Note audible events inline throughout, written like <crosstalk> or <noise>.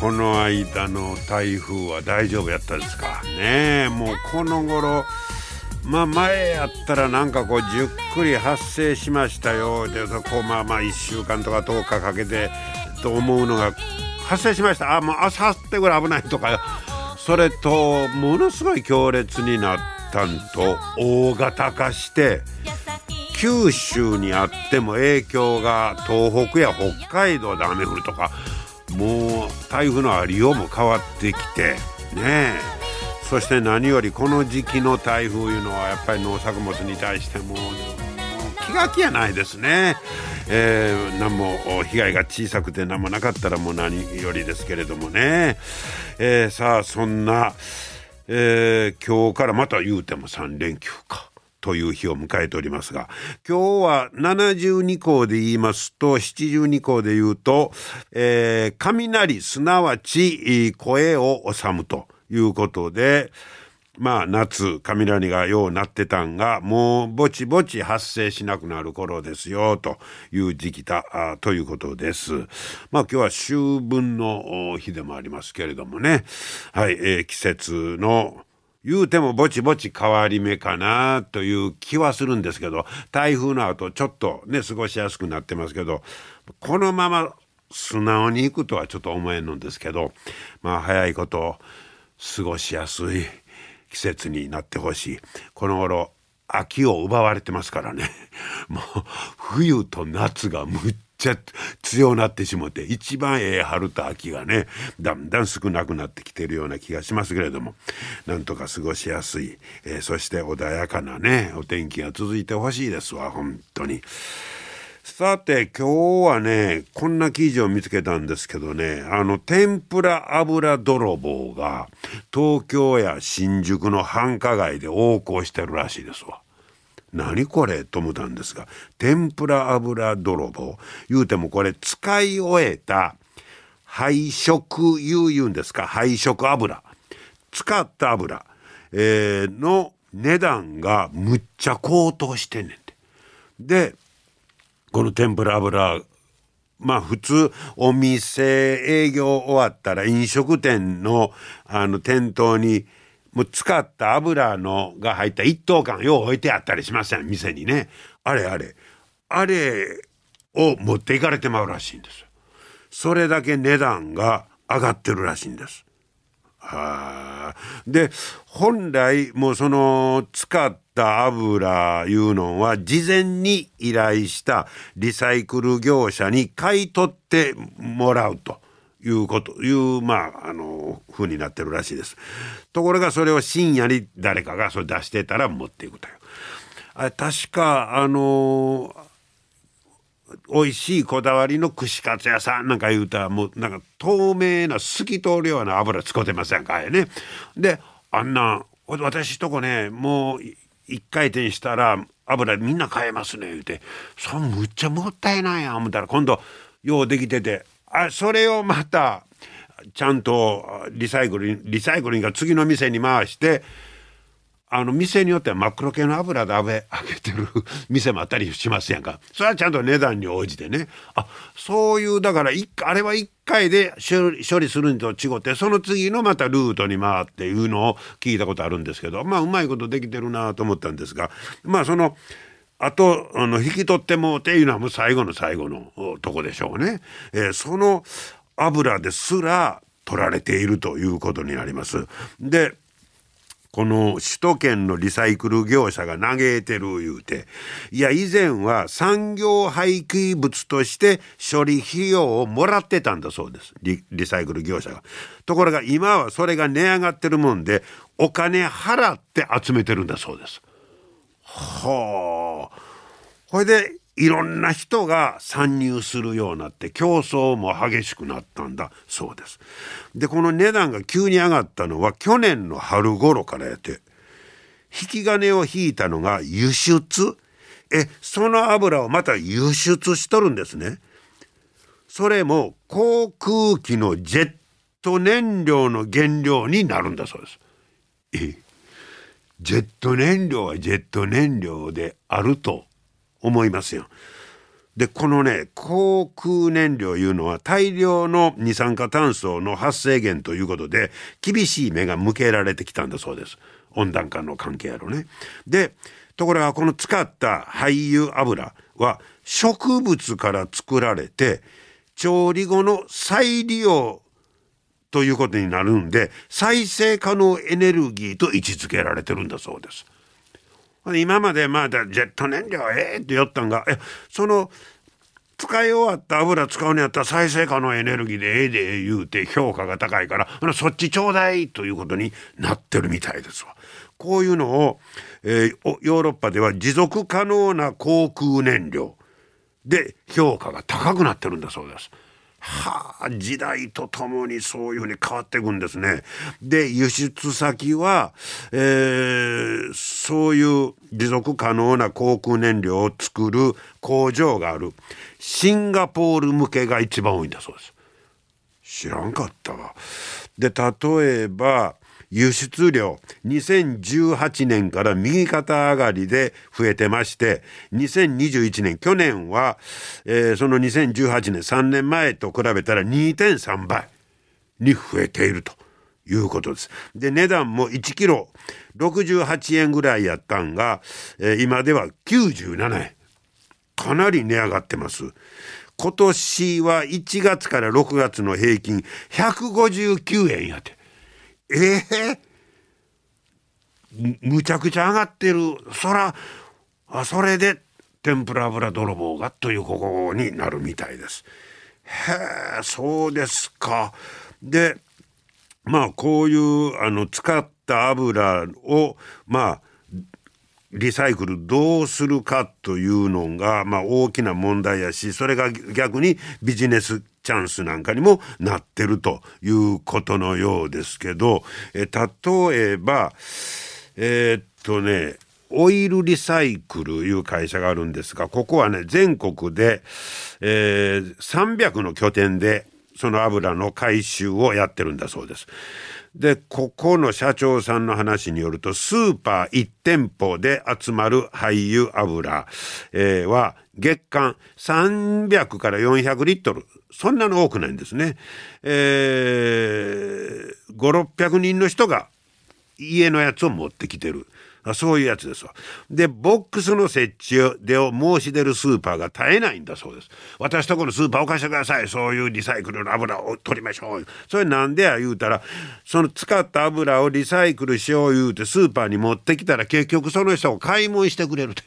この間の台風は大丈夫やったですか？ねもうこの頃まあ前やったらなんかこうじっくり発生しましたよ。でこうまあまあ1週間とか10日かけてと思うのが発生しました。あもうあさってぐらい危ないとかそれとものすごい強烈になったんと大型化して九州にあっても影響が東北や北海道で雨降るとかもう台風のありようも変わってきてねえそして何よりこの時期の台風いうのはやっぱり農作物に対しても気が気やないですね。えー、何も被害が小さくて何もなかったらもう何よりですけれどもね、えー、さあそんな、えー、今日からまた言うても3連休か。という日を迎えておりますが今日は72項で言いますと72項で言うと、えー、雷すなわち声を収むということでまあ夏雷がようなってたんがもうぼちぼち発生しなくなる頃ですよという時期だということです。まあ今日は秋分の日でもありますけれどもねはい、えー、季節の言うてもぼちぼち変わり目かなという気はするんですけど台風の後ちょっとね過ごしやすくなってますけどこのまま素直に行くとはちょっと思えんのですけどまあ早いこと過ごしやすい季節になってほしい。この頃秋を奪われてますからね。もう冬と夏がむっちゃ強なってしもて一番ええ春と秋がねだんだん少なくなってきてるような気がしますけれどもなんとか過ごしやすい、えー、そして穏やかなねお天気が続いてほしいですわ本当に。さて今日はねこんな記事を見つけたんですけどねあの天ぷら油泥棒が東京や新宿の繁華街で横行してるらしいですわ。何これと思ったんですが天ぷら油泥棒。言うてもこれ使い終えた配色油言うんですか？配色油。使った油、えー、の値段がむっちゃ高騰してんねんて。でこの天ぷら油まあ普通お店営業終わったら飲食店のあの店頭にもう使った油のが入った一斗缶よう置いてあったりしません店にね。あれあれ。あれを持っていかれてまうらしいんですそれだけ値段が上がってるらしいんです。はで本来もうその使った油いうのは事前に依頼したリサイクル業者に買い取ってもらうと。いうこというまああの風になってるらしいです。ところがそれを深夜に誰かがそれ出してたら持っていくという。あ確かあの美味しいこだわりの串カツ屋さんなんか言うたらもうなんか透明な透き通るような油使ってませんかいね。であんな私とこねもう一回転したら油みんな買えますね言うてそむっちゃもったいないや思ったら今度ようできててあそれをまたちゃんとリサイクルリサイクルが次の店に回してあの店によっては真っ黒系の油で揚げ揚げてる <laughs> 店もあったりしますやんか。それはちゃんと値段に応じてね。あそういうだからあれは1回で処理するんと違ってその次のまたルートに回っていうのを聞いたことあるんですけどまあうまいことできてるなと思ったんですがまあそのあとあの引き取ってもうていうのはもう最後の最後のとこでしょうね。えー、その油ですら取られているということになります。でこの首都圏のリサイクル業者が嘆いてる言うていや以前は産業廃棄物として処理費用をもらってたんだそうですリリサイクル業者が。ところが今はそれが値上がってるもんでお金払って集めてるんだそうです。はあ。ほいでいろんな人が参入するようになって競争も激しくなったんだそうです。でこの値段が急に上がったのは去年の春頃からやって引き金を引いたのが輸出えその油をまた輸出しとるんですね。それも航空機のジェット燃料の原料になるんだそうです。えジェット燃料はジェット燃料であると思いますよ。でこのね航空燃料いうのは大量の二酸化炭素の発生源ということで厳しい目が向けられてきたんだそうです。温暖化の関係やろね。でところがこの使った廃油油は植物から作られて調理後の再利用ということになるんで再生可能エネルギーと位置づけられてるんだそうです。今までまだジェット燃料ええって言ったんがえその使い終わった油使うにやったら再生可能エネルギーでええで言うて評価が高いからそっちちょうだいということになってるみたいですわ。こういうのを、えー、ヨーロッパでは持続可能な航空燃料で評価が高くなってるんだそうです。はあ時代とともにそういうふうに変わっていくんですね。で輸出先は、えー、そういう持続可能な航空燃料を作る工場があるシンガポール向けが一番多いんだそうです。知らんかったわ。で例えば輸出量2018年から右肩上がりで増えてまして2021年去年は、えー、その2018年3年前と比べたら2.3倍に増えているということです。で値段も1キロ68円ぐらいやったんが、えー、今では97円かなり値上がってます。今年は1月から6月の平均159円やて。ええー、むちゃくちゃ上がってるそらあそれで天ぷら油泥棒がというここになるみたいです。へえそうですか。でまあこういうあの使った油をまあリサイクルどうするかというのが、まあ、大きな問題やしそれが逆にビジネスチャンスなんかにもなってるということのようですけどえ例えばえー、っとねオイルリサイクルいう会社があるんですがここはね全国で、えー、300の拠点でその油の回収をやってるんだそうです。でここの社長さんの話によるとスーパー1店舗で集まる廃油油、えー、は月間300から400リットルそんなの多くないんですね。えー、5600人の人が家のやつを持ってきてる。そういうやつですわ。で、ボックスの設置でを申し出るスーパーが絶えないんだそうです。私とこのスーパーを貸してください。そういうリサイクルの油を取りましょう。それなんでや言うたら、その使った油をリサイクルしよう言うてスーパーに持ってきたら結局その人を買い物してくれるって。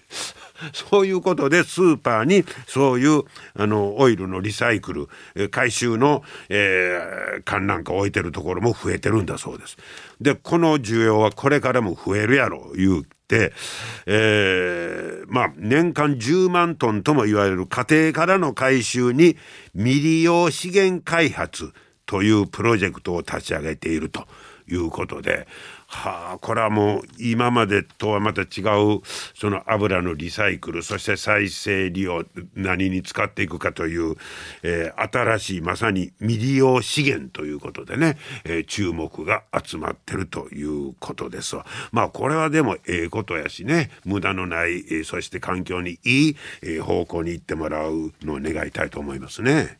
そういうことでスーパーにそういうあのオイルのリサイクル回収の、えー、缶なんか置いてるところも増えてるんだそうです。でこの需要はこれからも増えるやろ言うて、えー、まあ年間10万トンとも言われる家庭からの回収に未利用資源開発というプロジェクトを立ち上げているということではあこれはもう今までとはまた違うその油のリサイクルそして再生利用何に使っていくかという、えー、新しいまさに未利用資源ということでね、えー、注目が集まってるということですわ。まあこれはでもええことやしね無駄のない、えー、そして環境にいい、え、方向に行ってもらうのを願いたいと思いますね。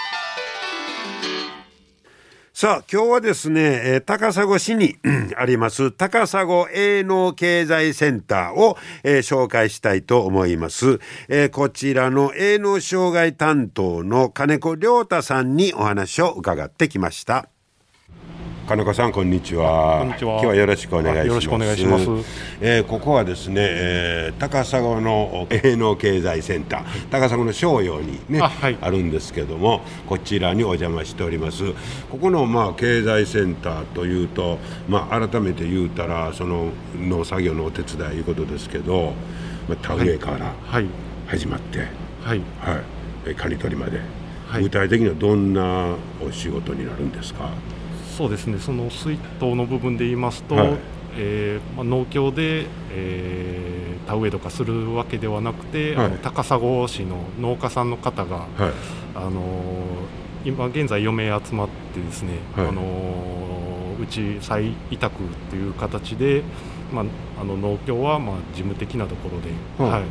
さあ今日はですね、えー、高砂市に <clears throat> あります高砂営農経済センターを、えー、紹介したいと思います、えー、こちらの営農障害担当の金子亮太さんにお話を伺ってきました。金子さんこんにちは。こんにちは。今日はよろしくお願いします。よろしくお願いします。えー、ここはですね、えー、高砂の営農経済センター、高砂の商用にねあはい、あるんですけども、こちらにお邪魔しております。ここのまあ経済センターというと、まあ改めて言うたらその農作業のお手伝いいうことですけど、まあ田植えから始まって、はい、はい、刈り取りまで。具体的にはどんなお仕事になるんですか？そうですね。その水筒の部分で言いますと、はい、えー、まあ、農協で、えー、田植えとかするわけではなくて、はい、あの高砂市の農家さんの方が、はい、あの今現在4名集まってですね、あのうち再委託という形で、まあ、あの農協はまあ事務的なところで。はい。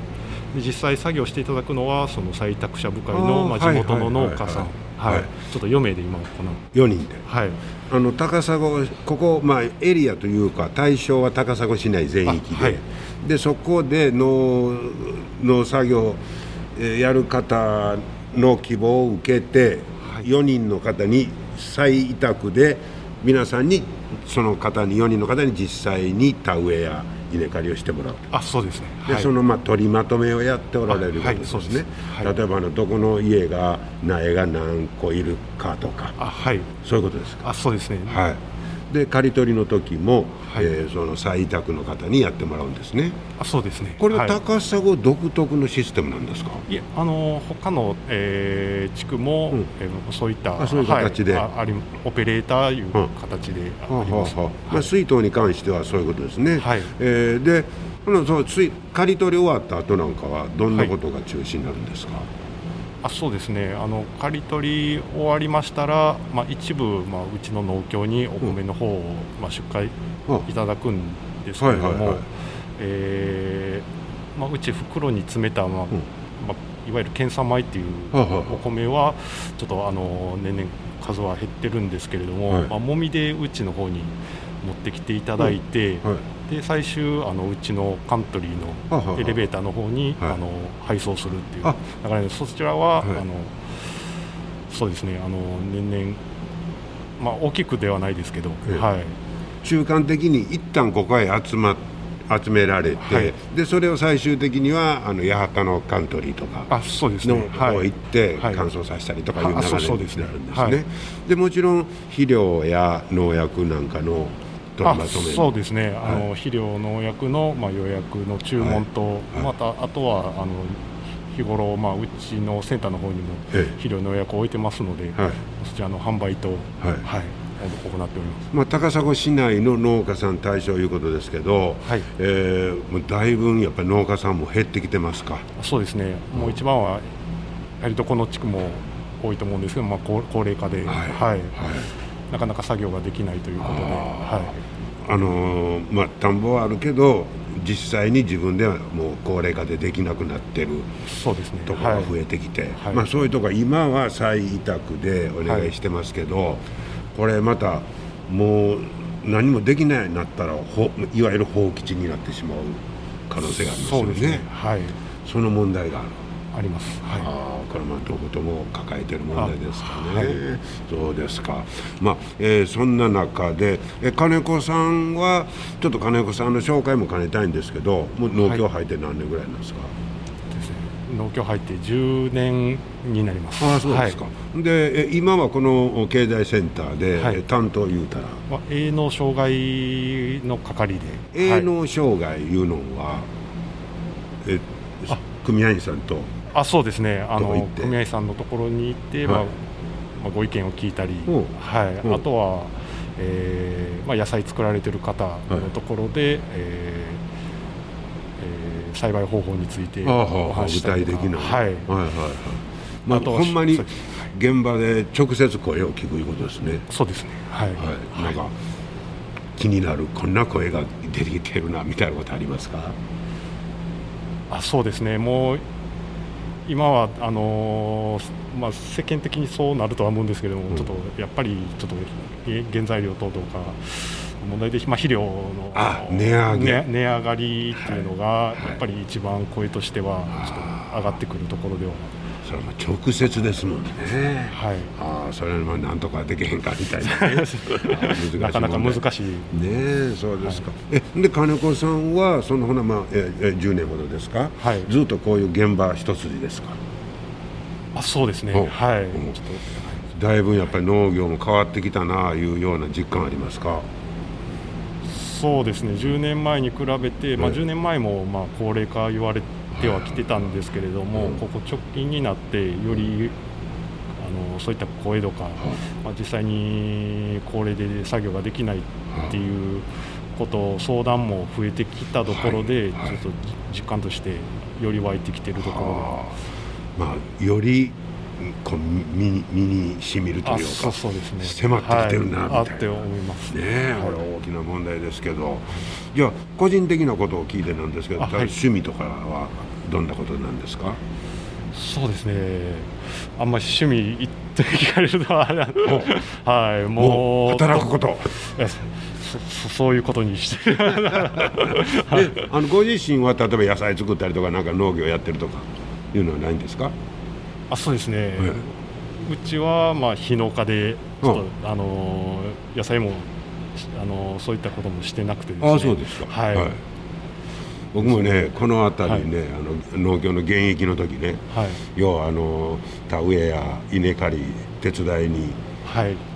で実際作業していただくのはその採択者部会のまあ地元の農家さんはい、ちょっと4名で今この。4人で、はい、あの高砂ここ、まあ、エリアというか対象は高砂市内全域で。はい、でそこで農農作業、えー、やる方の希望を受けて、はい、4人の方に再委託で皆さんにその方に4人の方に実際に田植えや稲刈りをしてもらう。あそうですね、で、はい、そのまあ取りまとめをやっておられることですね、はい、例えばあのどこの家が苗が何個いるかとか。あ、はい、そういうことですか。あそうですね。はい。で刈り取りの時も、はい、えー、その再委託の方にやってもらうんですね。あそうですね。これは高砂独特のシステムなんですか、はい、いえあの他の、えー、地区も、うん、えー、そういったあそういう形で、はい、ありオペレーターいう形であります、うん、ははまあ、水筒に関してはそういうことですね、はい。えー、でその刈り取り終わった後なんかはどんなことが中心になるんですか、はいあそうですね。あの刈り取り終わりましたら、まあ、一部、まあ、うちの農協にお米の方を、まあ、出荷いただくんですけれども、えまあ、うち袋に詰めた、まあまあ、いわゆる検査米っていうお米はちょっとあの年々数は減ってるんですけれども、はい、まあ、もみでうちの方に持ってきていただいて、はい。で最終あのうちのカントリーのエレベーターの方に、あの配送するっていう流れでそちらは、あのそうですねあの年々まあ大きくではないですけど、はい、中間的に一旦ここへ集ま集められて、はい、でそれを最終的にはあの八幡のカントリーとかあそうです、ね、の方行って乾燥させたりとかいう流れになるんですね。でもちろん肥料や農薬なんかの取りまとめそうですね、あの肥料農薬の、まあ、予約の注文と、またあとはあの日頃、まあ、うちのセンターの方にも肥料の予約を置いてますので、そちらの販売と、はい行っております、まあ、高砂市内の農家さん対象いうことですけど、はい。えー、だいぶやっぱり農家さんも減ってきてますか？そうですね、もう一番はやはりどこの地区も多いと思うんですけど、まあ、高高齢化で、はい。はい、はい、なかなか作業ができないということで。はい。あのまあ、田んぼはあるけど実際に自分ではもう高齢化でできなくなってるそうです、ね、ところが増えてきて、はい、まあ、そういうところ今は再委託でお願いしてますけど、はい、これまたもう何もできないなったらほいわゆる放棄地になってしまう可能性がありますよね。ねはい、その問題があるあります。はい、あこれまあどことも抱えている問題ですかね。はい、そうですか。まあ、えー、そんな中で、え金子さんはちょっと金子さんの紹介も兼ねたいんですけど、もう農協入って何年ぐらいなんですか？ですね。農協入って10年になります。あそうですか。はい、で今はこの経済センターで、はい、担当言うたら、まあ、営農障害の係で。営農障害いうのは、え組合員さんと。あそうですね。あの組合さんのところに行って、はい、まあまあ、ご意見を聞いたり、はい、あとは、えーまあ、野菜作られてる方のところで、はい、え栽培方法についてお話し具体的な、はい、はいはいはい。まあ、ほんまに現場で直接声を聞くいうことですね。そうですね。はい、はい、なんか、気になるこんな声が出てきてるなみたいなことありますか？あそうですね。もう今はあのー、まあ、世間的にそうなるとは思うんですけれども、うん、ちょっとやっぱりちょっと原材料等々か問題で、まあ、肥料の値上げ、値上がりっていうのが、やっぱり一番声としてはちょっと上がってくるところでは。それは直接ですもんね。はい。ああ、それはなんとかできへんかみたいな、<laughs> ねなかなか難しい。ねそうですか。はい、え、で金子さんはそのほなまあええ10年ほどですか？はい。ずっとこういう現場一筋ですか？あ、そうですね。はい。だいぶやっぱり農業も変わってきたなあいうような実感ありますか？そうですね。10年前に比べて、まあ、10年前もまあ高齢化言われてはきてたんですけれども、ここ直近になってよりあのそういった声とか、まあ、実際に高齢で作業ができないっていうこと相談も増えてきたところで、ちょっと実感としてより湧いてきてるところで、まあ、よりこう身に身にしみるというかそうです、ね、迫ってきてるなみたいな、はい、って思います。ね、はい、これ大きな問題ですけど。じゃあ個人的なことを聞いてなんですけど、はい、趣味とかはどんなことなんですか？そうですね。あんまり趣味言って聞かれるとははい。もう働くこと。そそういうことにして <laughs> あのご自身は例えば野菜作ったりとかなんか農業やってるとかいうのはないんですか？あそうですね、うちはまあ日農家でちょっと、あの野菜もあのそういったこともしてなくてですね。あそうですか。はい、はい、僕もねこの辺りね、はい、あの農業の現役の時ね、はい、要はあの田植えや稲刈り手伝いに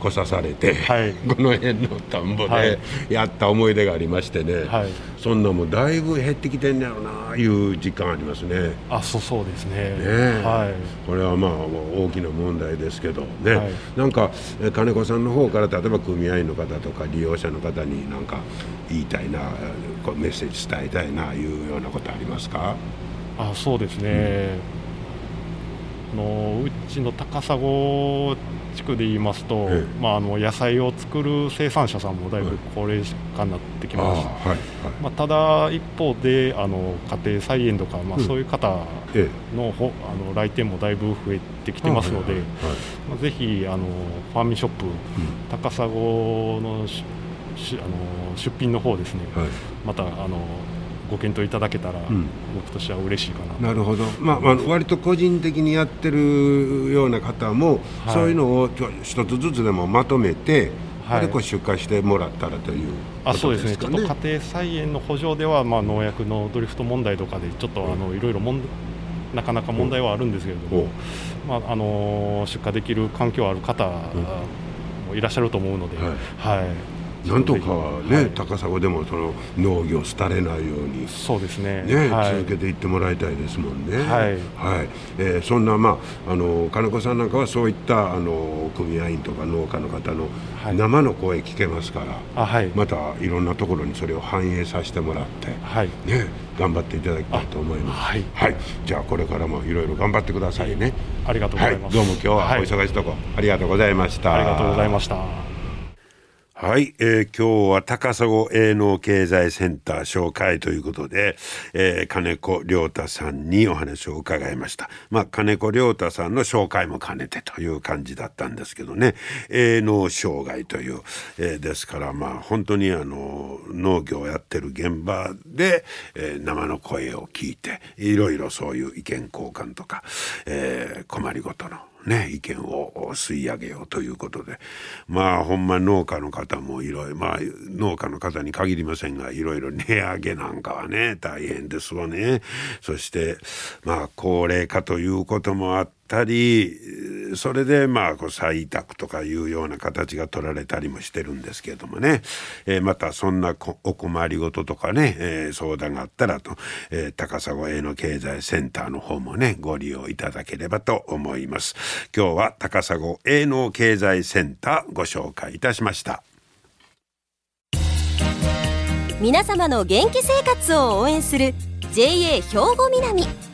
来さされて、はい、この辺の田んぼでやった思い出がありましてね、はい、そんなもだいぶ減ってきてんやろないう実感ありますね。あそうそうですね。ね、はい、これはまあ大きな問題ですけどね、はい、なんか金子さんの方から例えば組合員の方とか利用者の方に何か言いたいなメッセージ伝えたいないうようなことありますか？あそうですね、うん、のうちの高砂地区で言いますと、ええ、まあ、あの野菜を作る生産者さんもだいぶ高齢化になってきました、はいはい、まあ、ただ一方であの家庭菜園とか、まあ、そういう方の,、えあの来店もだいぶ増えてきてますので、まあ、ぜひあのファーミショップ、うん、高砂のしあの出品の方ですね、はい、またあのご検討いただけたら、うん、僕としては嬉しいかななるほど、まあ、まあ、割と個人的にやってるような方も、はい、そういうのを一つずつでもまとめて、はい、でこう出荷してもらったらという、ね、あそうですね、ちょっと家庭菜園の補助では、まあ、農薬のドリフト問題とかで、ちょっとあのいろいろ問なかなか問題はあるんですけれども、まああの出荷できる環境ある方もいらっしゃると思うので。はい、はいなんとかね、はい、高砂でもその農業廃れないようにそうですねね、はい、続けていってもらいたいですもんね。はい、はいえー、そんな、まあ、あの金子さんなんかはそういったあの組合員とか農家の方の生の声聞けますから、あはい、またいろんなところにそれを反映させてもらって、はいね、頑張っていただきたいと思います。はい、はい、じゃあこれからもいろいろ頑張ってくださいね。ありがとうございます。はい、どうも今日はお忙しいとこ、ありがとうございました。ありがとうございました。はい、えー、今日は高砂営農経済センター紹介ということで、えー、金子亮太さんにお話を伺いました。まあ、金子亮太さんの紹介も兼ねてという感じだったんですけどね、営農障害という、えー、ですからまあ本当にあの農業をやってる現場で、えー、生の声を聞いて、いろいろそういう意見交換とか、えー、困りごとのね、意見を吸い上げようということで。まあほんま農家の方もいろいろまあ農家の方に限りませんがいろいろ <laughs> 値上げなんかはね大変ですわね。そしてまあ高齢化ということもあってたりそれでまあこう再委託とかいうような形が取られたりもしてるんですけれどもね、えー、またそんなお困りごととかね、えー、相談があったらと、えー、高砂営の経済センターの方もねご利用いただければと思います。今日は高砂営農経済センターご紹介いたしました。皆様の元気生活を応援する JA 兵庫南。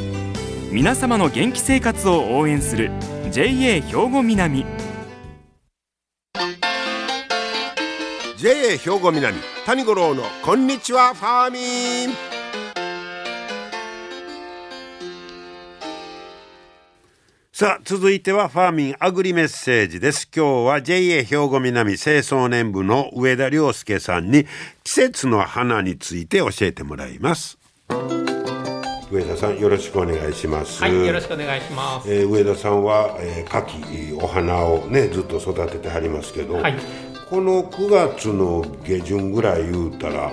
皆様の元気生活を応援する JA 兵庫南。JA 兵庫南谷五郎のこんにちはファーミン。さあ続いてはファーミンアグリメッセージです。今日は JA 兵庫南清掃年部の上田良介さんに季節の花について教えてもらいます。上田さんよろしくお願いします。はいよろしくお願いします、えー上田さんは、えー、柿お花をねずっと育ててはりますけど、はい。この9月の下旬ぐらい言うたら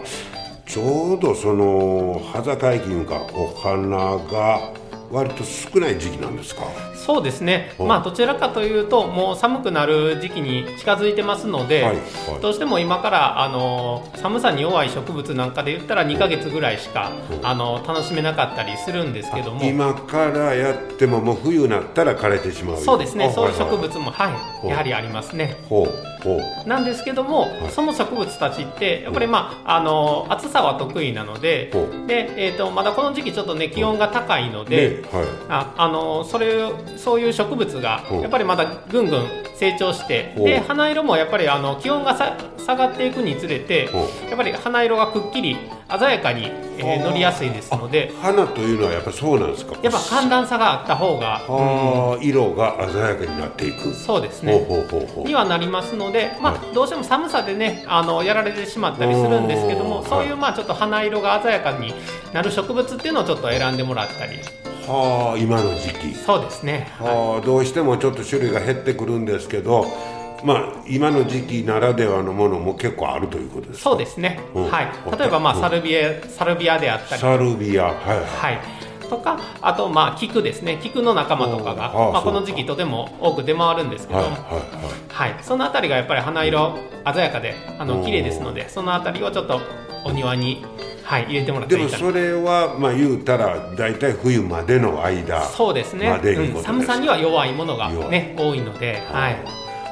ちょうどその葉盛りいうかお花が割と少ない時期なんですか？そうですね。おまあどちらかというともう寒くなる時期に近づいてますので、はいはい。どうしても今からあの寒さに弱い植物なんかで言ったら2ヶ月ぐらいしかう。んあの楽しめなかったりするんですけども。今からやってももう冬になったら枯れてしまう。そうですね。あそういう植は物もはいやはりありますね。ほうほう。なんですけども、い。その植物たちってやっぱりまああの暑さは得意なのでで、えー、とまだこの時期ちょっとね気温が高いので、ねはい。ああのそれそういう植物がう。んやっぱりまだぐんぐん成長してう。んで花色もやっぱりあの気温がさ下がっていくにつれてう。やっぱり花色がくっきり鮮やかに、えー乗りやすいですので花というのはやっぱそうなんですか？やっぱ寒暖差があった方が、あー色が鮮やかになっていく。そうですね。ほうほうほうにはなりますので、まはあ、どうしても寒さでねあのやられてしまったりするんですけどもそういうはいまあちょっと花色が鮮やかになる植物っていうのをちょっと選んでもらったり。はあ今の時期。そうですね。はあどうしてもちょっと種類が減ってくるんですけどまあ今の時期ならではのものも結構あるということですか？そうですね、うん。はい、例えば、まあ、うん。サルビアサルビアであったり、サルビアはいはい。はい、とかあと、まあ、菊ですね。菊の仲間とかが、まあ、この時期とても多く出回るんですけど。も、はいははい。そのあたりがやっぱり花色鮮やかであうん。の綺麗ですのでそのあたりをちょっとお庭に、はい、入れてもらっていいかなもそれはまあ言うたら大体冬までの間そうですね、までいうん寒さには弱いものが、ね、多いので、はい。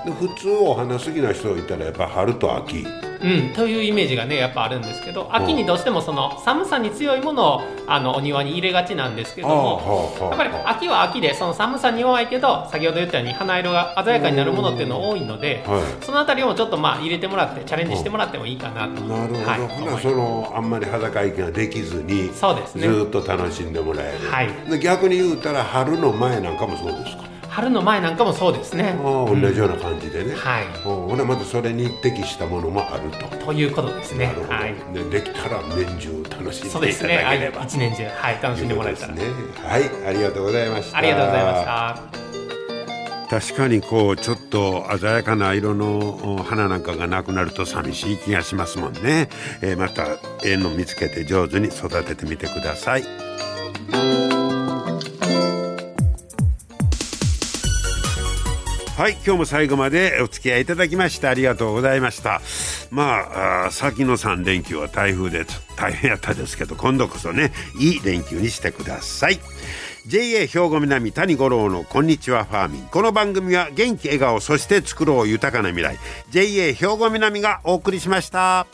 で普通お花好きな人いたらやっぱ春と秋うん、というイメージがねやっぱあるんですけど秋にどうしてもその寒さに強いものをあのお庭に入れがちなんですけども、やっぱり秋は秋でその寒さに弱いけど先ほど言ったように花色が鮮やかになるものっていうの多いので、はそのあたりをちょっとまあ入れてもらってチャレンジしてもらってもいいかなと、いなるほど、はい。そのあんまり裸息ができずにそうですね。ずーっと楽しんでもらえる、はい。で逆に言うたら春の前なんかもそうですか？春の前なんかもそうですね。同じような感じでね、はい。うんほなまたそれに適したものもあると。ということですね。なるほど、はい。でできたら年中楽しんそうでいただければ、一年中はい楽しんでもらえたら、ね。はい、ありがとうございました。ありがとうございました。確かにこうちょっと鮮やかな色のお花なんかがなくなると寂しい気がしますもんね、えーまたええの見つけて上手に育ててみてくださいはい今日も最後までお付き合いいただきましてありがとうございました。まあ先の3連休は台風で大変やったですけど今度こそねいい連休にしてください。JA 兵庫南谷五郎のこんにちはファーミン。この番組は元気笑顔そして作ろう豊かな未来。JA 兵庫南がお送りしました。